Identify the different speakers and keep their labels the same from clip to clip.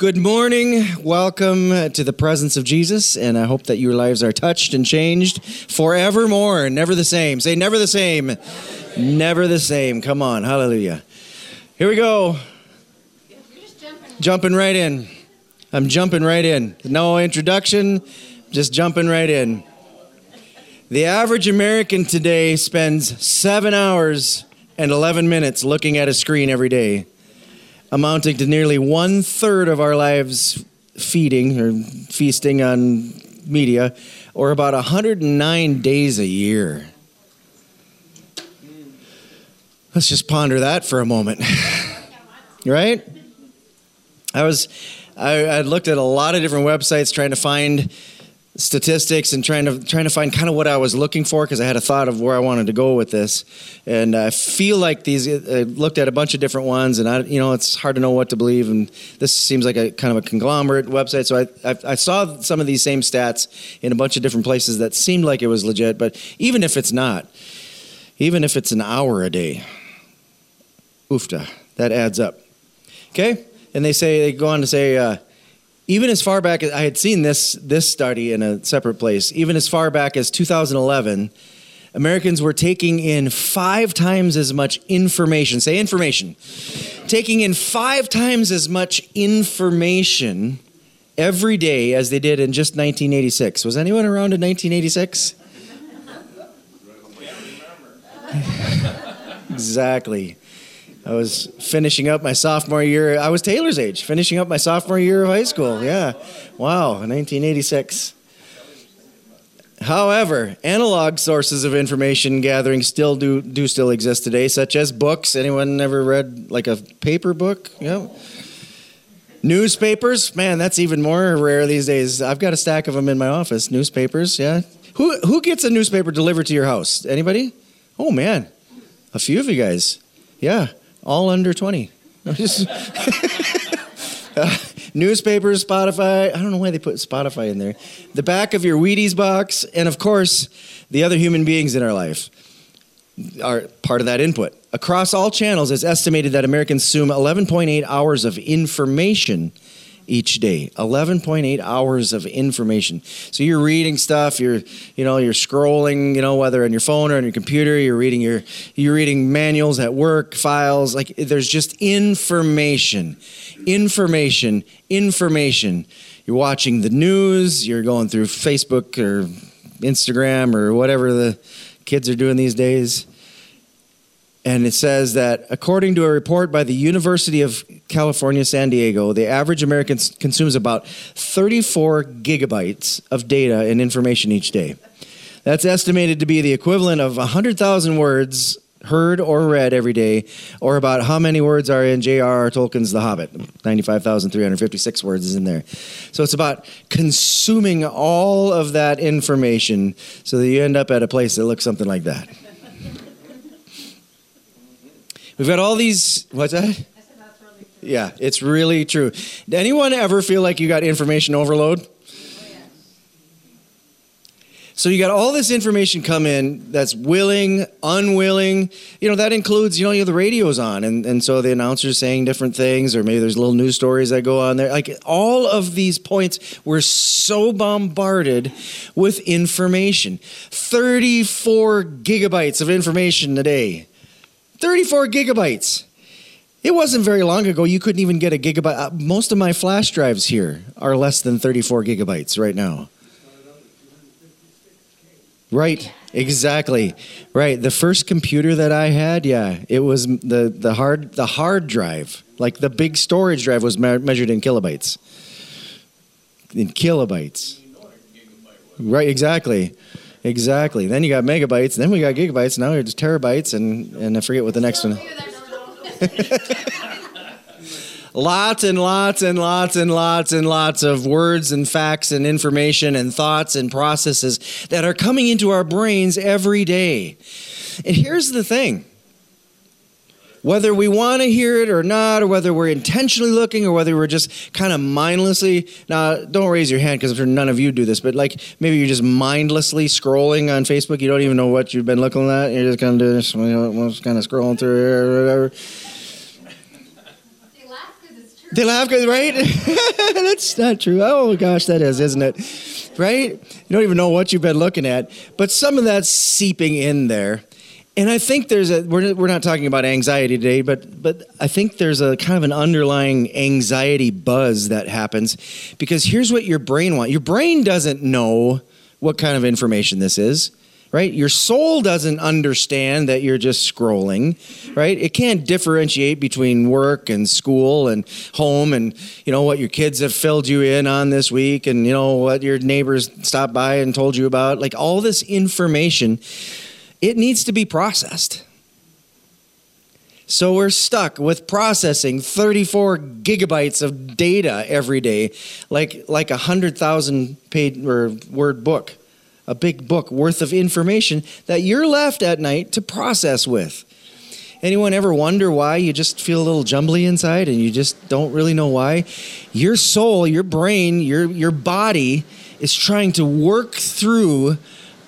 Speaker 1: Good morning. Welcome to the presence of Jesus, and I hope that your lives are touched and changed forevermore. Never the same. Say, never the same. Never the same. Come on. Hallelujah. Here we go. Jumping right in. I'm jumping right in. No introduction, just jumping right in. The average American today spends seven hours and 11 minutes looking at a screen every day amounting to nearly one third of our lives feeding or feasting on media, or about 109 days a year. Let's just ponder that for a moment. right? I was, I, I looked at a lot of different websites trying to find statistics and trying to trying to find kind of what I was looking for because I had a thought of where I wanted to go with this, and I feel like these. I looked at a bunch of different ones, and I, you know, it's hard to know what to believe. And this seems like a kind of a conglomerate website. So I, I, I saw some of these same stats in a bunch of different places that seemed like it was legit. But even if it's not, even if it's an hour a day, oofta, that adds up. Okay, and they say they go on to say. Uh, even as far back as I had seen this this study in a separate place, even as far back as 2011, Americans were taking in five times as much information. Say information. taking in five times as much information every day as they did in just 1986. Was anyone around in 1986? exactly. I was finishing up my sophomore year. I was Taylor's age, finishing up my sophomore year of high school. Yeah. Wow, 1986. However, analog sources of information gathering still do, do still exist today, such as books. Anyone ever read like a paper book? Yeah. Newspapers, man, that's even more rare these days. I've got a stack of them in my office. Newspapers, yeah. Who who gets a newspaper delivered to your house? Anybody? Oh man, a few of you guys. Yeah all under 20. uh, newspapers, Spotify. I don't know why they put Spotify in there. The back of your Wheaties box, and of course, the other human beings in our life are part of that input. Across all channels, it's estimated that Americans consume 11.8 hours of information each day. 11.8 hours of information. So you're reading stuff you're you know you're scrolling you know whether on your phone or on your computer you're reading your you're reading manuals at work files like there's just information information information. You're watching the news you're going through facebook or instagram or whatever the kids are doing these days and it says that according to a report by the University of California, San Diego, the average American consumes about 34 gigabytes of data and information each day. That's estimated to be the equivalent of 100,000 words heard or read every day, or about how many words are in J.R.R. Tolkien's The Hobbit. 95,356 words is in there. So it's about consuming all of that information so that you end up at a place that looks something like that. We've got all these. What's that? Yeah, it's really true. Did anyone ever feel like you got information overload? Oh, so you got all this information come in that's willing, unwilling. You know, that includes, you know, you have the radio's on and, and so the announcer's saying different things, or maybe there's little news stories that go on there. Like all of these points, we're so bombarded with information. 34 gigabytes of information a day. 34 gigabytes. It wasn't very long ago you couldn't even get a gigabyte. Uh, most of my flash drives here are less than 34 gigabytes right now. Right, exactly. Right. The first computer that I had, yeah, it was the, the hard the hard drive, like the big storage drive was me- measured in kilobytes. In kilobytes. Right, exactly. Exactly. Then you got megabytes. Then we got gigabytes. Now we're it's terabytes, and and I forget what the next one. lots and lots and lots and lots and lots of words and facts and information and thoughts and processes that are coming into our brains every day. And here's the thing whether we want to hear it or not, or whether we're intentionally looking, or whether we're just kind of mindlessly. Now, don't raise your hand because I'm sure none of you do this, but like maybe you're just mindlessly scrolling on Facebook. You don't even know what you've been looking at. You're just kind of doing this, you know, just kind of scrolling through or whatever. They laugh because it's true. They laugh because, right? That's not true. Oh gosh, that is, isn't it? Right? You don't even know what you've been looking at, but some of that's seeping in there. And I think there's a we're, we're not talking about anxiety today, but but I think there's a kind of an underlying anxiety buzz that happens because here's what your brain wants. Your brain doesn't know what kind of information this is right? Your soul doesn't understand that you're just scrolling, right? It can't differentiate between work and school and home and, you know, what your kids have filled you in on this week and, you know, what your neighbors stopped by and told you about. Like all this information, it needs to be processed. So we're stuck with processing 34 gigabytes of data every day, like like a hundred thousand page or word book a big book worth of information that you're left at night to process with. Anyone ever wonder why you just feel a little jumbly inside and you just don't really know why? Your soul, your brain, your your body is trying to work through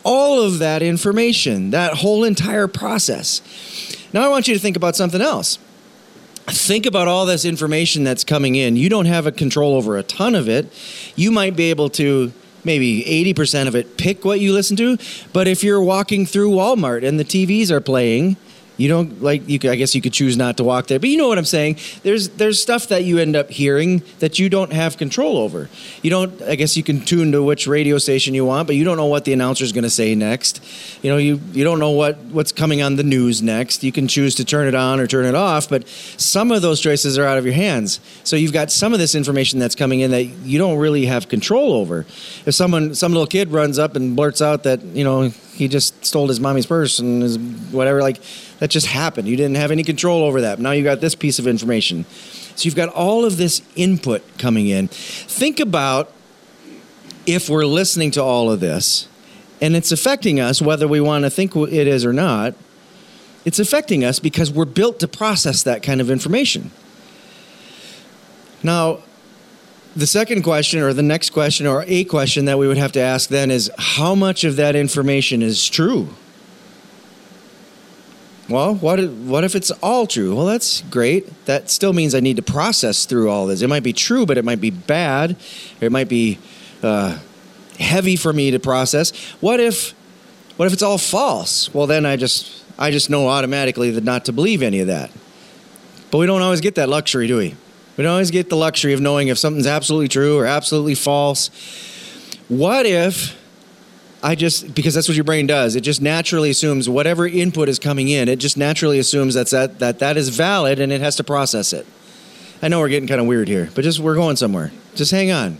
Speaker 1: all of that information, that whole entire process. Now I want you to think about something else. Think about all this information that's coming in. You don't have a control over a ton of it. You might be able to maybe 80% of it pick what you listen to. But if you're walking through Walmart and the TVs are playing, you don't like you. Could, I guess you could choose not to walk there, but you know what I'm saying. There's there's stuff that you end up hearing that you don't have control over. You don't. I guess you can tune to which radio station you want, but you don't know what the announcer is going to say next. You know, you you don't know what what's coming on the news next. You can choose to turn it on or turn it off, but some of those choices are out of your hands. So you've got some of this information that's coming in that you don't really have control over. If someone some little kid runs up and blurts out that you know he just stole his mommy's purse and his whatever like that just happened. You didn't have any control over that. Now you got this piece of information. So you've got all of this input coming in. Think about if we're listening to all of this and it's affecting us, whether we want to think it is or not, it's affecting us because we're built to process that kind of information. Now, the second question, or the next question, or a question that we would have to ask then is how much of that information is true? Well, what if, what if it's all true? Well, that's great. That still means I need to process through all this. It might be true, but it might be bad. It might be uh, heavy for me to process. What if what if it's all false? Well, then I just I just know automatically that not to believe any of that. But we don't always get that luxury, do we? We don't always get the luxury of knowing if something's absolutely true or absolutely false. What if I just because that's what your brain does. It just naturally assumes whatever input is coming in. It just naturally assumes that's that that that is valid and it has to process it. I know we're getting kind of weird here, but just we're going somewhere. Just hang on.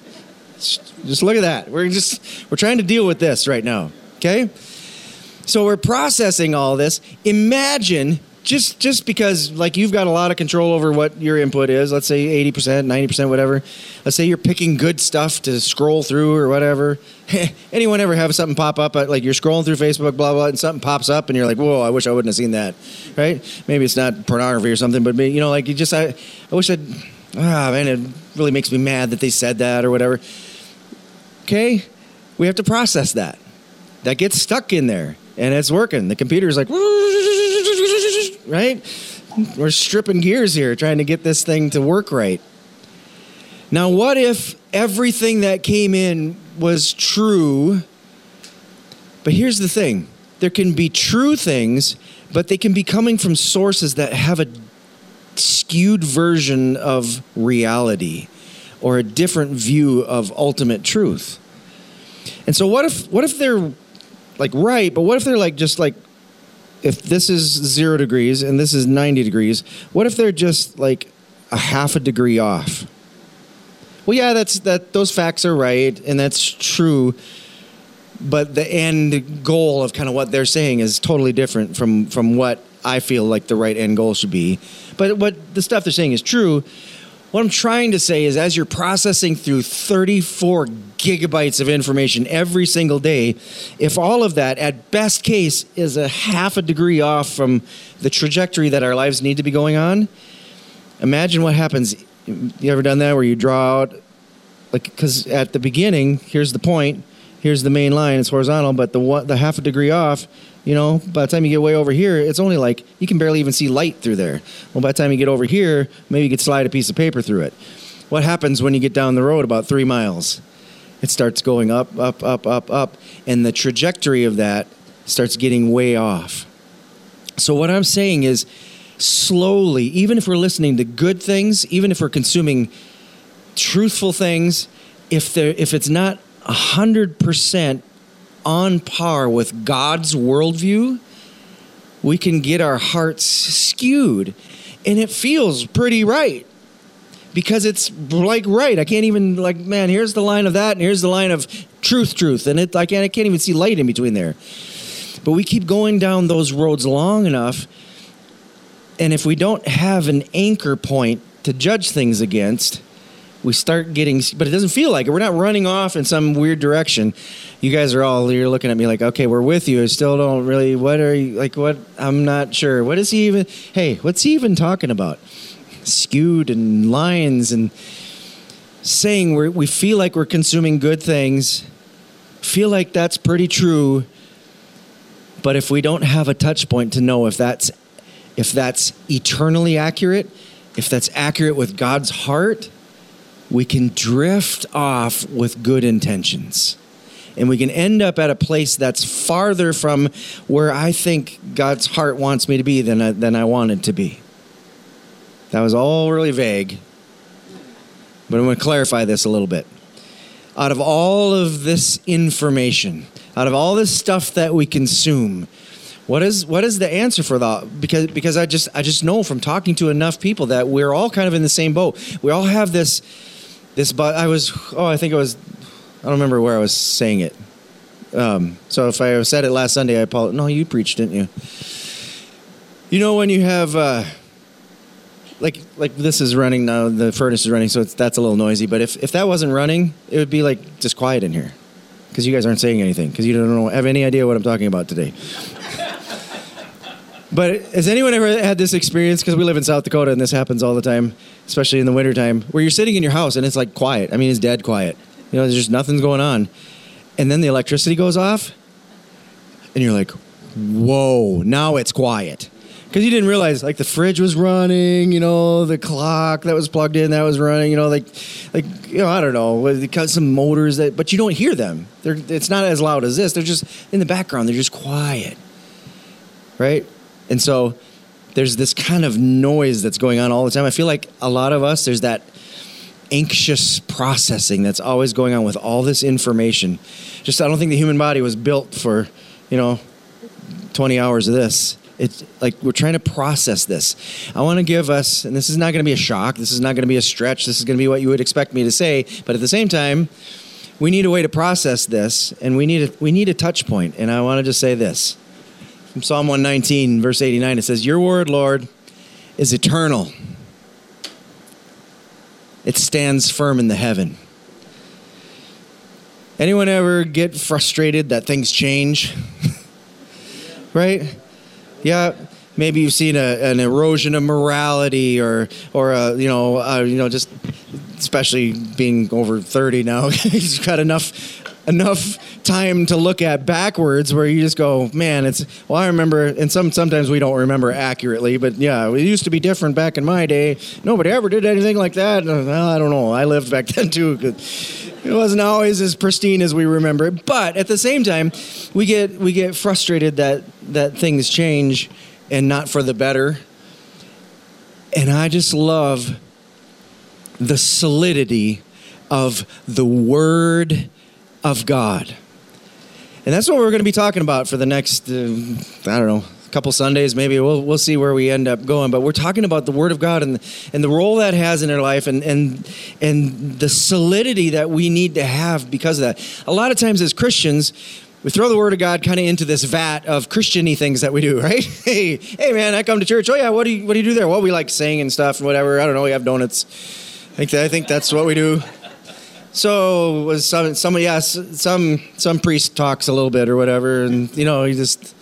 Speaker 1: Just look at that. We're just we're trying to deal with this right now. Okay? So we're processing all this. Imagine just just because like you've got a lot of control over what your input is let's say 80% 90% whatever. Let's say you're picking good stuff to scroll through or whatever. Anyone ever have something pop up like you're scrolling through facebook blah blah and something pops up and you're like whoa i wish i wouldn't have seen that right? Maybe it's not pornography or something but you know like you just i, I wish i'd ah man it really makes me mad that they said that or whatever. Okay? We have to process that. That gets stuck in there and it's working. The computer's like right? We're stripping gears here trying to get this thing to work right. Now, what if everything that came in was true? But here's the thing there can be true things, but they can be coming from sources that have a skewed version of reality or a different view of ultimate truth. And so what if what if they're like right, but what if they're like just like if this is zero degrees and this is 90 degrees, what if they're just like a half a degree off? Well, yeah, that's that. Those facts are right, and that's true. But the end goal of kind of what they're saying is totally different from from what I feel like the right end goal should be. But what the stuff they're saying is true. What I'm trying to say is, as you're processing through 34 gigabytes of information every single day, if all of that, at best case, is a half a degree off from the trajectory that our lives need to be going on, imagine what happens. You ever done that where you draw out, like, because at the beginning, here's the point, here's the main line, it's horizontal, but the one, the half a degree off, You know, by the time you get way over here, it's only like you can barely even see light through there. Well, by the time you get over here, maybe you could slide a piece of paper through it. What happens when you get down the road about three miles? It starts going up, up, up, up, up, and the trajectory of that starts getting way off. So, what I'm saying is, slowly, even if we're listening to good things, even if we're consuming truthful things, if, there, if it's not 100% on par with God's worldview, we can get our hearts skewed. And it feels pretty right because it's like right. I can't even like man. Here's the line of that, and here's the line of truth, truth, and it I can't I can't even see light in between there. But we keep going down those roads long enough, and if we don't have an anchor point to judge things against, we start getting. But it doesn't feel like it. We're not running off in some weird direction. You guys are all you're looking at me like, okay, we're with you. I still don't really. What are you like? What? I'm not sure. What is he even? Hey, what's he even talking about? skewed and lines and saying we we feel like we're consuming good things, feel like that's pretty true. But if we don't have a touch point to know if that's if that's eternally accurate, if that's accurate with God's heart, we can drift off with good intentions. And we can end up at a place that's farther from where I think God's heart wants me to be than I, than I wanted to be. That was all really vague. But I'm going to clarify this a little bit. Out of all of this information, out of all this stuff that we consume, what is what is the answer for that? Because because I just I just know from talking to enough people that we're all kind of in the same boat. We all have this this but I was oh I think it was I don't remember where I was saying it. Um, so if I said it last Sunday, I apologize. No, you preached, didn't you? You know when you have uh, like like this is running now. The furnace is running, so that's a little noisy. But if if that wasn't running, it would be like just quiet in here, because you guys aren't saying anything, because you don't know, have any idea what I'm talking about today. But has anyone ever had this experience? Because we live in South Dakota, and this happens all the time, especially in the wintertime, where you're sitting in your house and it's like quiet. I mean, it's dead quiet. You know, there's just nothing's going on, and then the electricity goes off, and you're like, "Whoa!" Now it's quiet because you didn't realize like the fridge was running, you know, the clock that was plugged in that was running, you know, like like you know, I don't know, because some motors that, but you don't hear them. They're it's not as loud as this. They're just in the background. They're just quiet, right? And so there's this kind of noise that's going on all the time. I feel like a lot of us there's that anxious processing that's always going on with all this information. Just I don't think the human body was built for, you know, 20 hours of this it's like we're trying to process this. I want to give us, and this is not going to be a shock. This is not going to be a stretch. This is going to be what you would expect me to say. But at the same time, we need a way to process this, and we need a, we need a touch point. And I want to just say this from Psalm 119, verse 89. It says, "Your word, Lord, is eternal. It stands firm in the heaven." Anyone ever get frustrated that things change? right? Yeah, maybe you've seen a, an erosion of morality, or or a, you know, uh, you know, just especially being over thirty now, you've got enough enough time to look at backwards where you just go, man, it's well I remember and some sometimes we don't remember accurately, but yeah, it used to be different back in my day. Nobody ever did anything like that. Uh, well, I don't know. I lived back then too. It wasn't always as pristine as we remember it. But at the same time, we get we get frustrated that that things change and not for the better. And I just love the solidity of the word of God. And that's what we're going to be talking about for the next, uh, I don't know, couple Sundays, maybe we'll we'll see where we end up going. But we're talking about the Word of God and and the role that has in our life and and and the solidity that we need to have because of that. A lot of times as Christians, we throw the word of God kind of into this vat of Christiany things that we do, right? Hey, hey, man, I come to church. Oh yeah, what do you what do you do there? Well, we like sing and stuff and whatever. I don't know. We have donuts. I think I think that's what we do. So was some some yes some some priest talks a little bit or whatever, and you know he just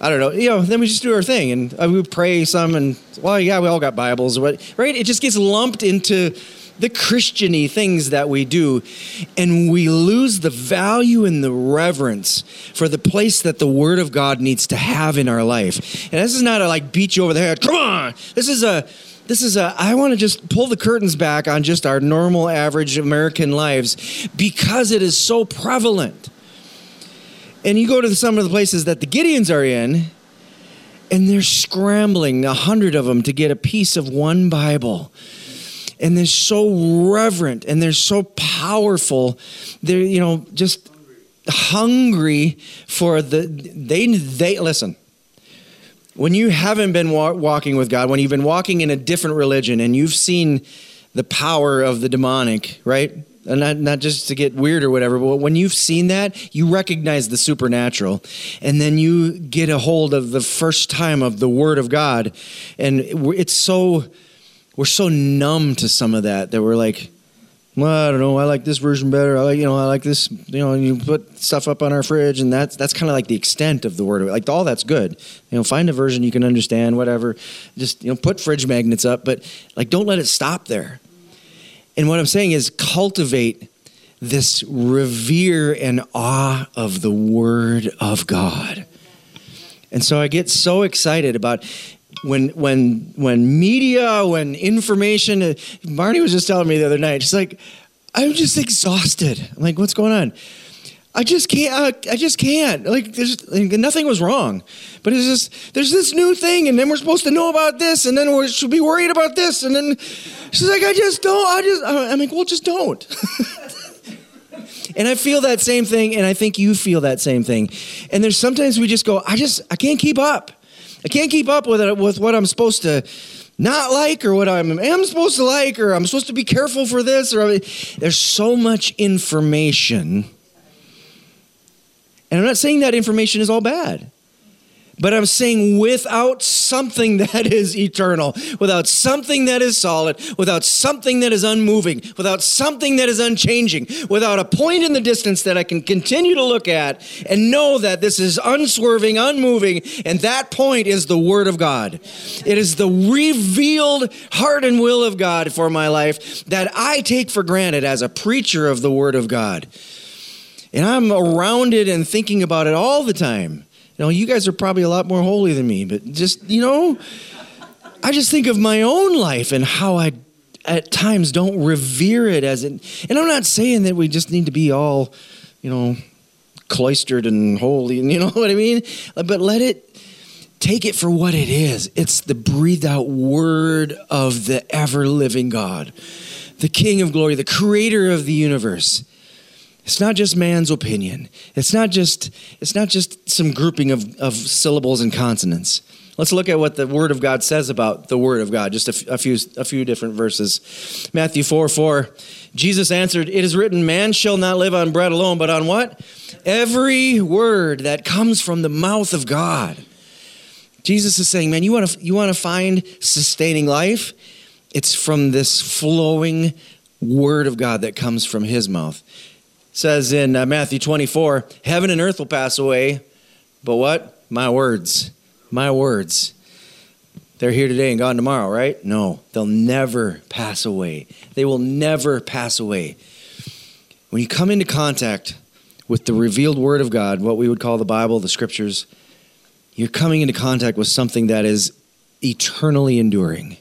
Speaker 1: I don't know you know then we just do our thing and uh, we pray some and well yeah we all got Bibles but right it just gets lumped into the Christiany things that we do, and we lose the value and the reverence for the place that the Word of God needs to have in our life. And this is not a like beat you over the head. Come on, this is a this is a i want to just pull the curtains back on just our normal average american lives because it is so prevalent. And you go to some of the places that the gideons are in and they're scrambling a hundred of them to get a piece of one bible. And they're so reverent and they're so powerful they're you know just hungry for the they they listen when you haven't been wa- walking with God, when you've been walking in a different religion and you've seen the power of the demonic, right? And not, not just to get weird or whatever, but when you've seen that, you recognize the supernatural. And then you get a hold of the first time of the Word of God. And it's so, we're so numb to some of that that we're like, well, I don't know. I like this version better. I like, you know, I like this. You know, you put stuff up on our fridge, and that's that's kind of like the extent of the word. Like all that's good. You know, find a version you can understand. Whatever. Just you know, put fridge magnets up, but like don't let it stop there. And what I'm saying is cultivate this revere and awe of the Word of God. And so I get so excited about when when when media, when information. Uh, Marnie was just telling me the other night. She's like, I'm just exhausted. I'm like, what's going on? I just can't. I, I just can't. Like, there's like, nothing was wrong, but it's just there's this new thing, and then we're supposed to know about this, and then we should be worried about this, and then she's like, I just don't. I just. I'm like, well, just don't. and I feel that same thing, and I think you feel that same thing. And there's sometimes we just go, I just I can't keep up. I can't keep up with it with what I'm supposed to not like or what I'm am supposed to like or I'm supposed to be careful for this or there's so much information. And I'm not saying that information is all bad. But I'm saying without something that is eternal, without something that is solid, without something that is unmoving, without something that is unchanging, without a point in the distance that I can continue to look at and know that this is unswerving, unmoving, and that point is the Word of God. It is the revealed heart and will of God for my life that I take for granted as a preacher of the Word of God. And I'm around it and thinking about it all the time. You know, you guys are probably a lot more holy than me, but just, you know, I just think of my own life and how I at times don't revere it as it. And I'm not saying that we just need to be all, you know, cloistered and holy, and you know what I mean? But let it take it for what it is. It's the breathed out word of the ever living God, the King of glory, the creator of the universe. It's not just man's opinion. It's not just, it's not just some grouping of, of syllables and consonants. Let's look at what the Word of God says about the Word of God, just a, f- a few, a few different verses. Matthew 4 4, Jesus answered, It is written, Man shall not live on bread alone, but on what? Every word that comes from the mouth of God. Jesus is saying, Man, you want to you want to find sustaining life? It's from this flowing Word of God that comes from His mouth says in uh, Matthew 24, Heaven and earth will pass away, but what? My words. My words. They're here today and gone tomorrow, right? No, they'll never pass away. They will never pass away. When you come into contact with the revealed Word of God, what we would call the Bible, the Scriptures, you're coming into contact with something that is eternally enduring.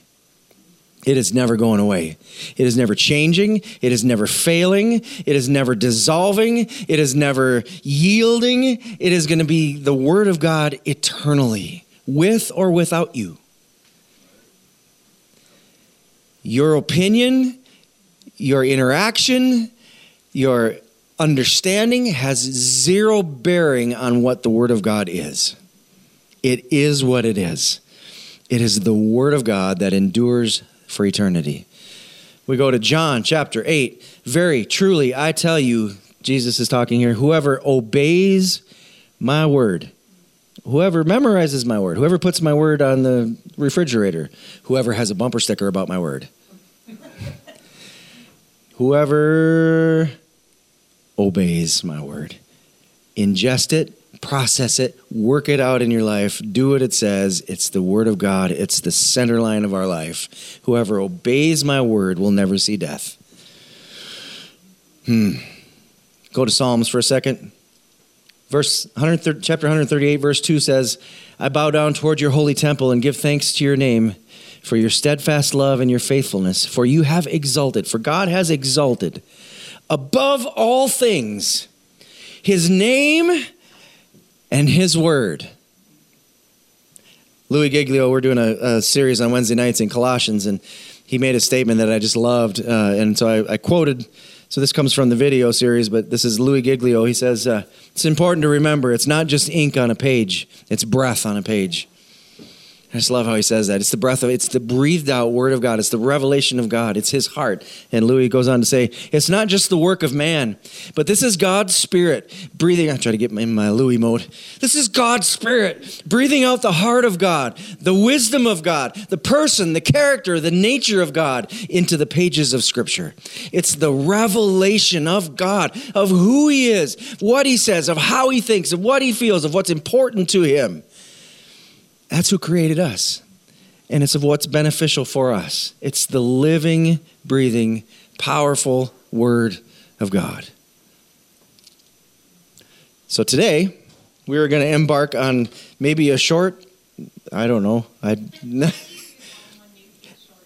Speaker 1: It is never going away. It is never changing. It is never failing. It is never dissolving. It is never yielding. It is going to be the Word of God eternally, with or without you. Your opinion, your interaction, your understanding has zero bearing on what the Word of God is. It is what it is. It is the Word of God that endures for eternity. We go to John chapter 8. Very truly, I tell you, Jesus is talking here, whoever obeys my word, whoever memorizes my word, whoever puts my word on the refrigerator, whoever has a bumper sticker about my word, whoever obeys my word, ingest it, process it, work it out in your life, do what it says. It's the word of God, it's the center line of our life. Whoever obeys my word will never see death. Hmm. Go to Psalms for a second. Verse 130, chapter 138, verse 2 says, I bow down toward your holy temple and give thanks to your name for your steadfast love and your faithfulness, for you have exalted, for God has exalted above all things his name and his word. Louis Giglio, we're doing a, a series on Wednesday nights in Colossians, and he made a statement that I just loved. Uh, and so I, I, quoted, so this comes from the video series, but this is Louis Giglio. He says, uh, It's important to remember it's not just ink on a page, it's breath on a page. I just love how he says that. It's the breath of, it's the breathed out word of God. It's the revelation of God. It's his heart. And Louis goes on to say, it's not just the work of man, but this is God's spirit breathing. I try to get in my Louis mode. This is God's spirit breathing out the heart of God, the wisdom of God, the person, the character, the nature of God into the pages of scripture. It's the revelation of God, of who he is, what he says, of how he thinks, of what he feels, of what's important to him. That's who created us. And it's of what's beneficial for us. It's the living, breathing, powerful Word of God. So today, we are going to embark on maybe a short, I don't know. I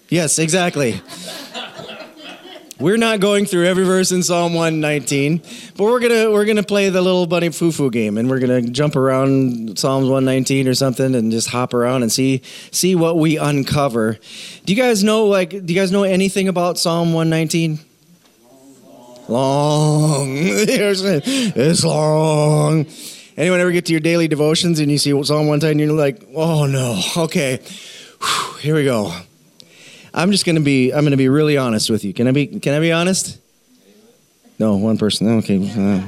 Speaker 1: Yes, exactly. We're not going through every verse in Psalm 119, but we're gonna we're gonna play the little bunny foo foo game, and we're gonna jump around Psalms 119 or something, and just hop around and see see what we uncover. Do you guys know like Do you guys know anything about Psalm 119? Long. it's long. Anyone ever get to your daily devotions and you see Psalm 119 and you're like, oh no, okay, Whew, here we go. I'm just to be I'm to be really honest with you. Can I be can I be honest? No, one person. Okay. Uh,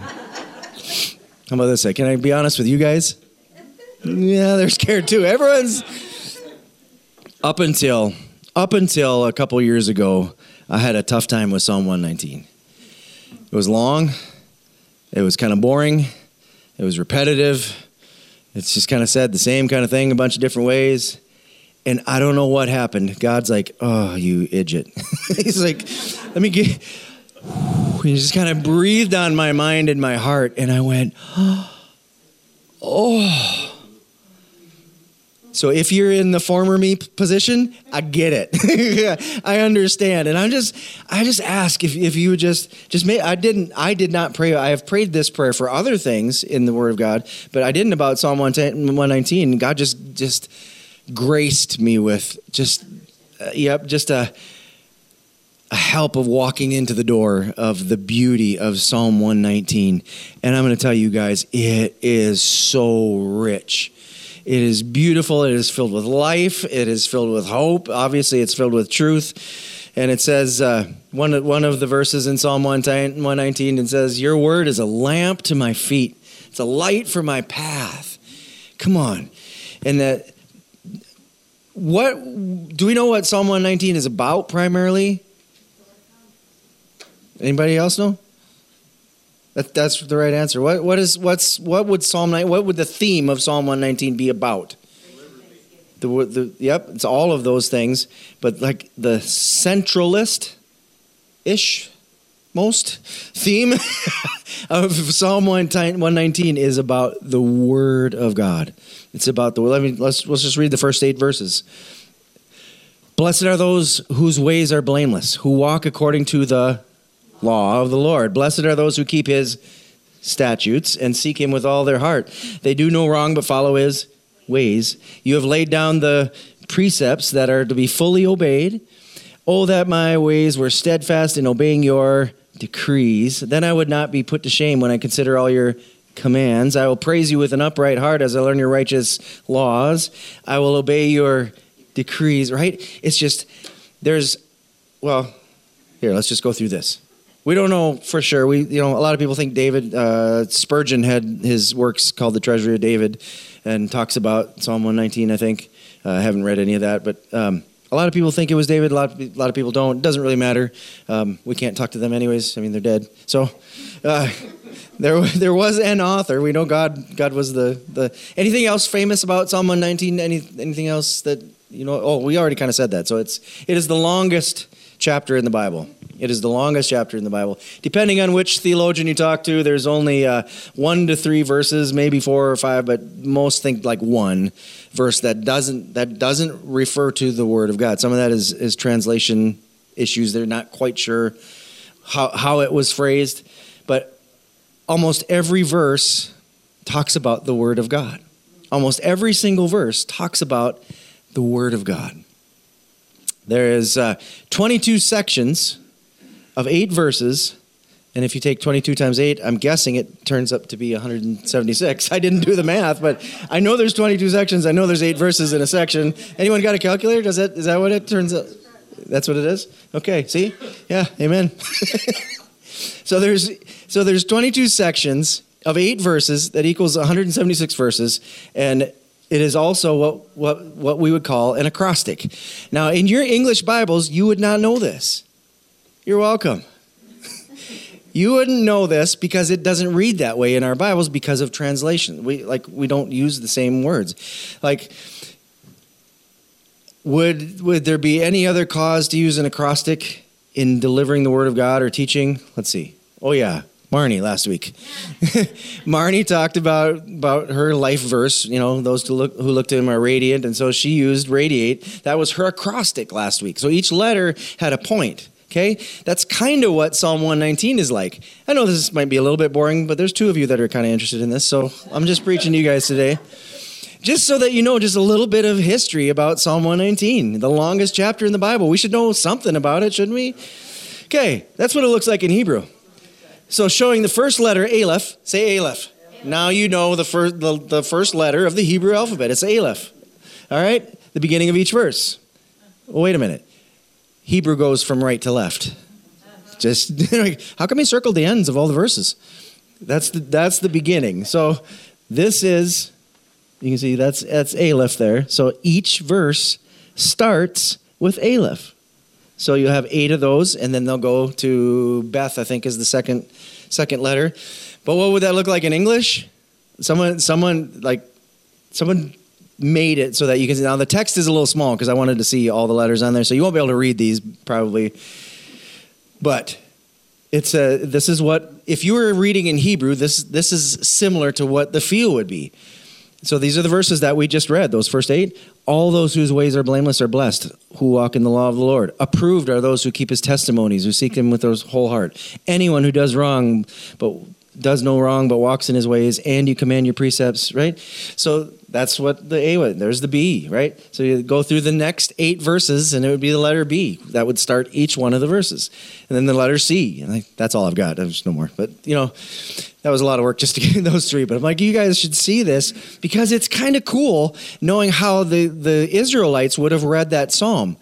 Speaker 1: how about this? Can I be honest with you guys? Yeah, they're scared too. Everyone's up until up until a couple years ago, I had a tough time with Psalm 119. It was long. It was kind of boring. It was repetitive. It's just kind of said the same kind of thing a bunch of different ways. And I don't know what happened. God's like, oh, you idiot. He's like, let me get. He just kind of breathed on my mind and my heart. And I went, oh. So if you're in the former me position, I get it. I understand. And I'm just I just ask if, if you would just just make I didn't I did not pray. I have prayed this prayer for other things in the word of God, but I didn't about Psalm 119. God just just graced me with just, uh, yep, just a, a help of walking into the door of the beauty of Psalm 119. And I'm going to tell you guys, it is so rich. It is beautiful. It is filled with life. It is filled with hope. Obviously, it's filled with truth. And it says, uh, one, one of the verses in Psalm 119, it says, Your word is a lamp to my feet, it's a light for my path. Come on. And that what do we know what Psalm 119 is about primarily? Anybody else know? That, that's the right answer. What, what is what's what would Psalm 9, what would the theme of Psalm 119 be about? The, the, yep, it's all of those things, but like the centralist ish most theme of Psalm 119 is about the Word of God. It's about the. Let me let's let's just read the first eight verses. Blessed are those whose ways are blameless, who walk according to the law of the Lord. Blessed are those who keep His statutes and seek Him with all their heart. They do no wrong but follow His ways. You have laid down the precepts that are to be fully obeyed. Oh, that my ways were steadfast in obeying your decrees. Then I would not be put to shame when I consider all your commands. I will praise you with an upright heart as I learn your righteous laws. I will obey your decrees, right? It's just, there's, well, here, let's just go through this. We don't know for sure. We, you know, a lot of people think David uh, Spurgeon had his works called The Treasury of David, and talks about Psalm 119. I think uh, I haven't read any of that, but um, a lot of people think it was David. A lot of, a lot of people don't. It doesn't really matter. Um, we can't talk to them anyways. I mean, they're dead. So uh, there, there was an author. We know God. God was the the. Anything else famous about Psalm 119? Any anything else that you know? Oh, we already kind of said that. So it's it is the longest chapter in the Bible. It is the longest chapter in the Bible. Depending on which theologian you talk to, there's only uh, one to three verses, maybe four or five, but most think like one verse that doesn't that doesn't refer to the Word of God. Some of that is is translation issues. They're not quite sure how how it was phrased, almost every verse talks about the Word of God. Almost every single verse talks about the Word of God. There is uh, 22 sections of eight verses, and if you take 22 times eight, I'm guessing it turns up to be 176. I didn't do the math, but I know there's 22 sections. I know there's eight verses in a section. Anyone got a calculator? Does that is that what it turns out? That's what it is. Okay. See? Yeah. Amen. so there's so there's 22 sections of eight verses that equals 176 verses, and it is also what, what, what we would call an acrostic. Now, in your English Bibles, you would not know this. You're welcome. you wouldn't know this because it doesn't read that way in our Bibles because of translation. We like we don't use the same words. Like would would there be any other cause to use an acrostic in delivering the word of God or teaching? Let's see. Oh yeah, Marnie last week. Marnie talked about about her life verse. You know, those who look who looked at him are radiant, and so she used radiate. That was her acrostic last week. So each letter had a point. Okay, that's kind of what Psalm 119 is like. I know this might be a little bit boring, but there's two of you that are kind of interested in this, so I'm just preaching to you guys today. Just so that you know just a little bit of history about Psalm 119, the longest chapter in the Bible. We should know something about it, shouldn't we? Okay, that's what it looks like in Hebrew. So showing the first letter, Aleph, say Aleph. Now you know the first, the, the first letter of the Hebrew alphabet. It's Aleph. All right? The beginning of each verse. Well, wait a minute. Hebrew goes from right to left. Just how come he circled the ends of all the verses? That's the, that's the beginning. So this is you can see that's that's Aleph there. So each verse starts with Aleph. So you'll have eight of those, and then they'll go to Beth. I think is the second second letter. But what would that look like in English? Someone someone like someone made it so that you can see. Now the text is a little small because I wanted to see all the letters on there, so you won't be able to read these probably. But it's a this is what if you were reading in Hebrew, this this is similar to what the feel would be. So these are the verses that we just read, those first eight. All those whose ways are blameless are blessed, who walk in the law of the Lord. Approved are those who keep his testimonies, who seek him with their whole heart. Anyone who does wrong, but does no wrong, but walks in his ways, and you command your precepts, right? So that's what the A was. There's the B, right? So you go through the next eight verses, and it would be the letter B that would start each one of the verses, and then the letter C. And I, that's all I've got. There's no more. But you know, that was a lot of work just to get those three. But I'm like, you guys should see this because it's kind of cool knowing how the the Israelites would have read that psalm.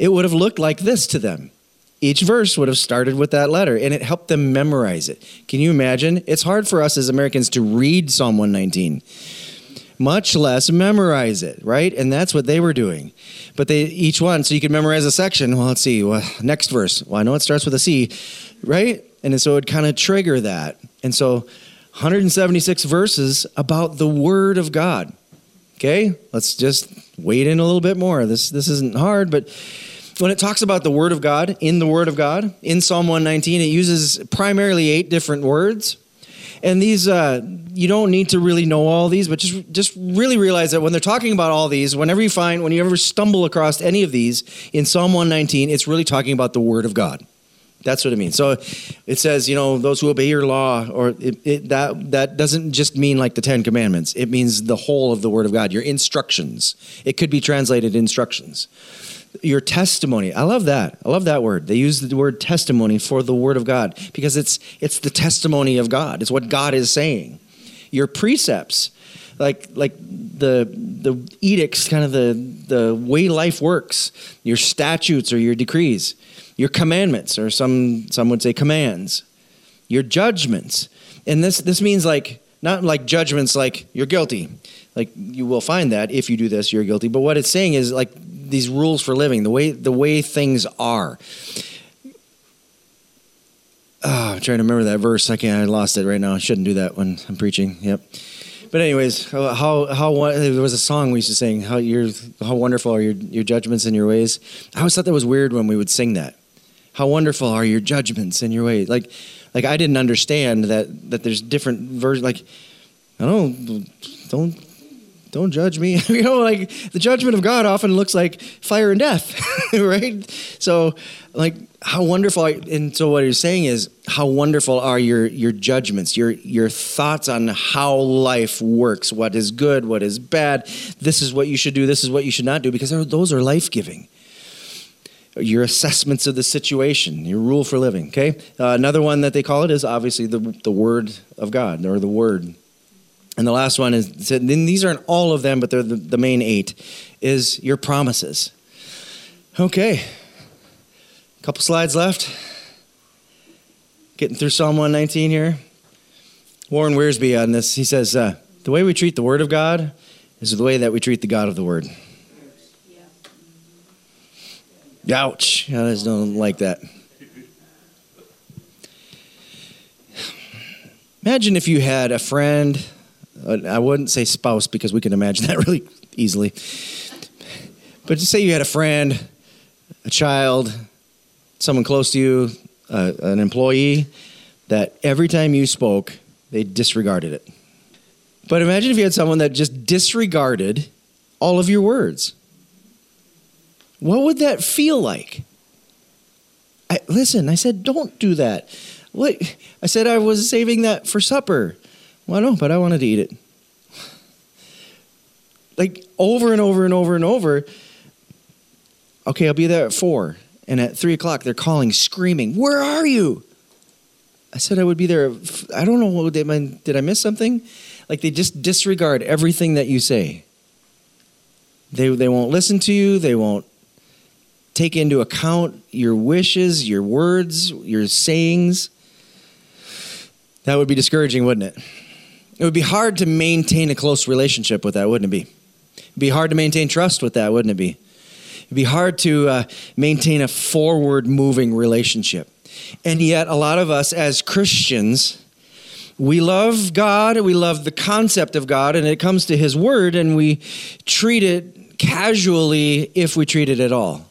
Speaker 1: It would have looked like this to them. Each verse would have started with that letter, and it helped them memorize it. Can you imagine? It's hard for us as Americans to read Psalm 119 much less memorize it, right? And that's what they were doing. But they each one, so you could memorize a section. Well, let's see. Well, next verse. Well, I know it starts with a C, right? And so it would kind of trigger that. And so 176 verses about the Word of God. Okay, let's just wade in a little bit more. This this isn't hard, but when it talks about the Word of God in the Word of God in Psalm 119, it uses primarily eight different words. And these, uh, you don't need to really know all these, but just just really realize that when they're talking about all these, whenever you find, when you ever stumble across any of these in Psalm 119, it's really talking about the Word of God. That's what it means. So it says, you know, those who obey your law, or it, it, that that doesn't just mean like the Ten Commandments. It means the whole of the Word of God, your instructions. It could be translated instructions your testimony. I love that. I love that word. They use the word testimony for the word of God because it's it's the testimony of God. It's what God is saying. Your precepts, like like the the edicts, kind of the the way life works. Your statutes or your decrees, your commandments, or some some would say commands. Your judgments, and this this means like not like judgments like you're guilty like you will find that if you do this you're guilty but what it's saying is like these rules for living, the way the way things are. Oh, I'm trying to remember that verse. I can't. I lost it right now. I shouldn't do that when I'm preaching. Yep. But anyways, how how, there was a song we used to sing. How you how wonderful are your your judgments and your ways. I always thought that was weird when we would sing that. How wonderful are your judgments and your ways. Like, like I didn't understand that that there's different versions. Like, I don't don't don't judge me. you know, like the judgment of God often looks like fire and death, right? So, like how wonderful. I, And so, what he's saying is, how wonderful are your your judgments, your your thoughts on how life works, what is good, what is bad. This is what you should do. This is what you should not do, because those are life giving your assessments of the situation, your rule for living. Okay, uh, another one that they call it is obviously the the Word of God or the Word. And the last one is then these aren't all of them, but they're the, the main eight. Is your promises. Okay, a couple slides left. Getting through Psalm 119 here. Warren Wiersbe on this, he says, uh, the way we treat the Word of God is the way that we treat the God of the Word. Ouch. I just don't like that. Imagine if you had a friend, I wouldn't say spouse because we can imagine that really easily. But just say you had a friend, a child, someone close to you, uh, an employee, that every time you spoke, they disregarded it. But imagine if you had someone that just disregarded all of your words. What would that feel like? I, listen, I said, don't do that. What? I said I was saving that for supper. Well, no, but I wanted to eat it. Like over and over and over and over. Okay, I'll be there at four. And at three o'clock, they're calling, screaming, Where are you? I said I would be there. I don't know. What I, did I miss something? Like they just disregard everything that you say. They, they won't listen to you. They won't take into account your wishes, your words, your sayings. That would be discouraging, wouldn't it? It would be hard to maintain a close relationship with that, wouldn't it be? It'd be hard to maintain trust with that, wouldn't it be? It'd be hard to uh, maintain a forward moving relationship. And yet, a lot of us as Christians, we love God, we love the concept of God, and it comes to His Word, and we treat it casually if we treat it at all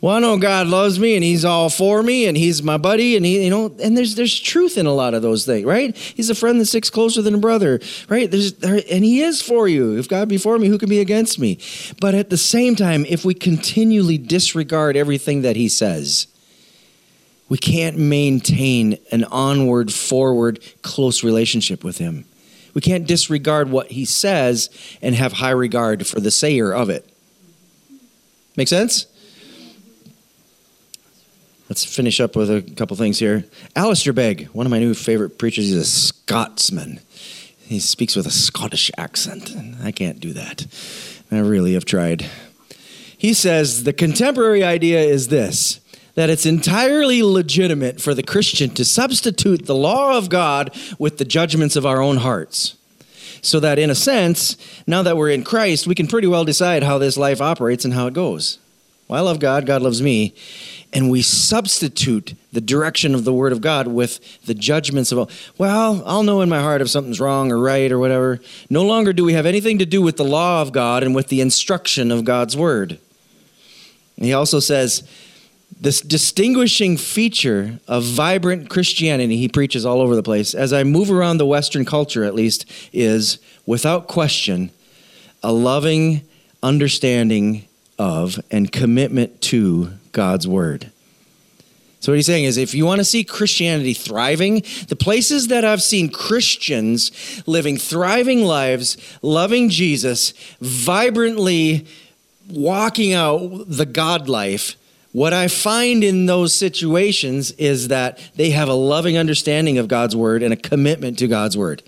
Speaker 1: well, I know God loves me and He's all for me and He's my buddy and He, you know, and there's there's truth in a lot of those things, right? He's a friend that sticks closer than a brother, right? There's there, and He is for you. If God be for me, who can be against me? But at the same time, if we continually disregard everything that He says, we can't maintain an onward, forward, close relationship with Him. We can't disregard what He says and have high regard for the sayer of it. Make sense? Let's finish up with a couple things here. Alistair Begg, one of my new favorite preachers, he's a Scotsman. He speaks with a Scottish accent. I can't do that. I really have tried. He says the contemporary idea is this that it's entirely legitimate for the Christian to substitute the law of God with the judgments of our own hearts. So that, in a sense, now that we're in Christ, we can pretty well decide how this life operates and how it goes. Well, I love God, God loves me and we substitute the direction of the Word of God with the judgments of, well, I'll know in my heart if something's wrong or right or whatever. No longer do we have anything to do with the law of God and with the instruction of God's Word. he also says, this distinguishing feature of vibrant Christianity, he preaches all over the place, as I move around the Western culture at least, is without question a loving understanding of and commitment to God's word. So, what he's saying is if you want to see Christianity thriving, the places that I've seen Christians living thriving lives, loving Jesus, vibrantly walking out the God life, what I find in those situations is that they have a loving understanding of God's word and a commitment to God's word.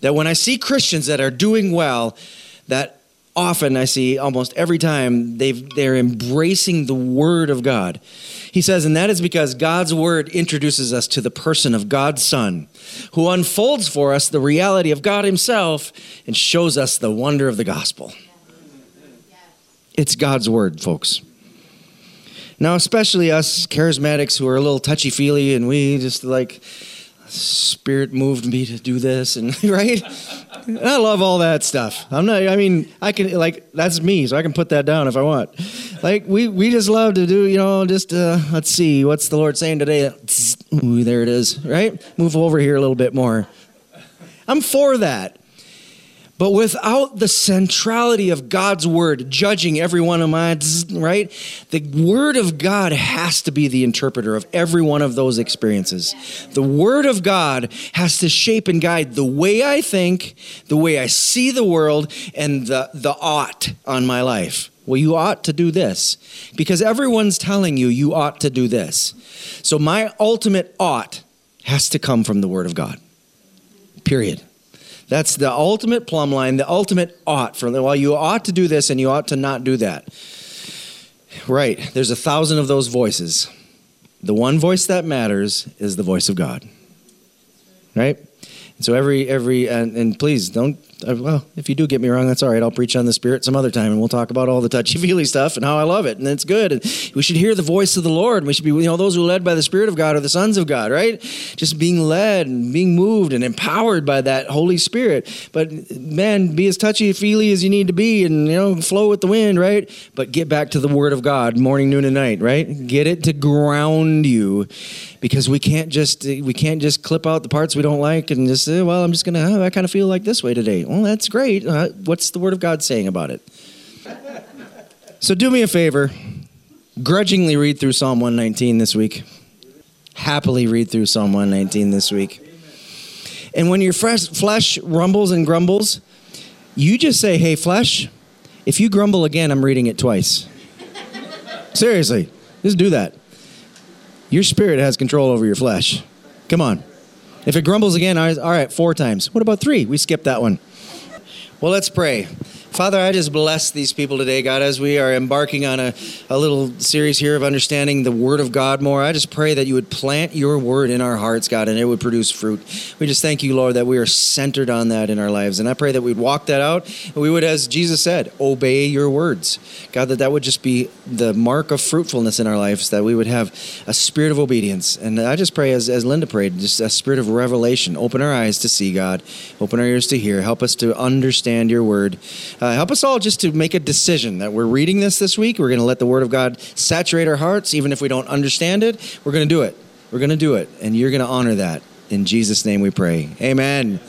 Speaker 1: That when I see Christians that are doing well, that often I see almost every time they've, they're embracing the Word of God. He says, and that is because God's Word introduces us to the person of God's Son, who unfolds for us the reality of God Himself and shows us the wonder of the gospel. It's God's Word, folks. Now, especially us charismatics who are a little touchy feely and we just like, Spirit moved me to do this, and right? I love all that stuff. I'm not. I mean, I can like that's me, so I can put that down if I want. Like we we just love to do. You know, just uh, let's see what's the Lord saying today. Ooh, there it is. Right? Move over here a little bit more. I'm for that. But without the centrality of God's word judging every one of mine, right? The word of God has to be the interpreter of every one of those experiences. The word of God has to shape and guide the way I think, the way I see the world, and the, the ought on my life. Well, you ought to do this because everyone's telling you you ought to do this. So my ultimate ought has to come from the word of God. Period. That's the ultimate plumb line, the ultimate ought. For well, you ought to do this and you ought to not do that. Right. There's a thousand of those voices. The one voice that matters is the voice of God. Right? And so every every and, and please don't well, if you do get me wrong, that's all right. I'll preach on the Spirit some other time, and we'll talk about all the touchy feely stuff and how I love it, and it's good. And we should hear the voice of the Lord. We should be, you know, those who are led by the Spirit of God are the sons of God, right? Just being led and being moved and empowered by that Holy Spirit. But man, be as touchy feely as you need to be, and you know, flow with the wind, right? But get back to the Word of God, morning, noon, and night, right? Get it to ground you, because we can't just we can't just clip out the parts we don't like and just say, well, I'm just gonna, oh, I kind of feel like this way today well, that's great. Uh, what's the Word of God saying about it? so do me a favor, grudgingly read through Psalm 119 this week. Happily read through Psalm 119 this week. And when your flesh rumbles and grumbles, you just say, hey, flesh, if you grumble again, I'm reading it twice. Seriously, just do that. Your spirit has control over your flesh. Come on. If it grumbles again, all right, four times. What about three? We skipped that one. Well, let's pray. Father, I just bless these people today, God, as we are embarking on a, a little series here of understanding the Word of God more. I just pray that you would plant your Word in our hearts, God, and it would produce fruit. We just thank you, Lord, that we are centered on that in our lives. And I pray that we'd walk that out. And we would, as Jesus said, obey your words. God, that that would just be the mark of fruitfulness in our lives, that we would have a spirit of obedience. And I just pray, as, as Linda prayed, just a spirit of revelation. Open our eyes to see, God. Open our ears to hear. Help us to understand your Word. Uh, help us all just to make a decision that we're reading this this week. We're going to let the Word of God saturate our hearts, even if we don't understand it. We're going to do it. We're going to do it. And you're going to honor that. In Jesus' name we pray. Amen.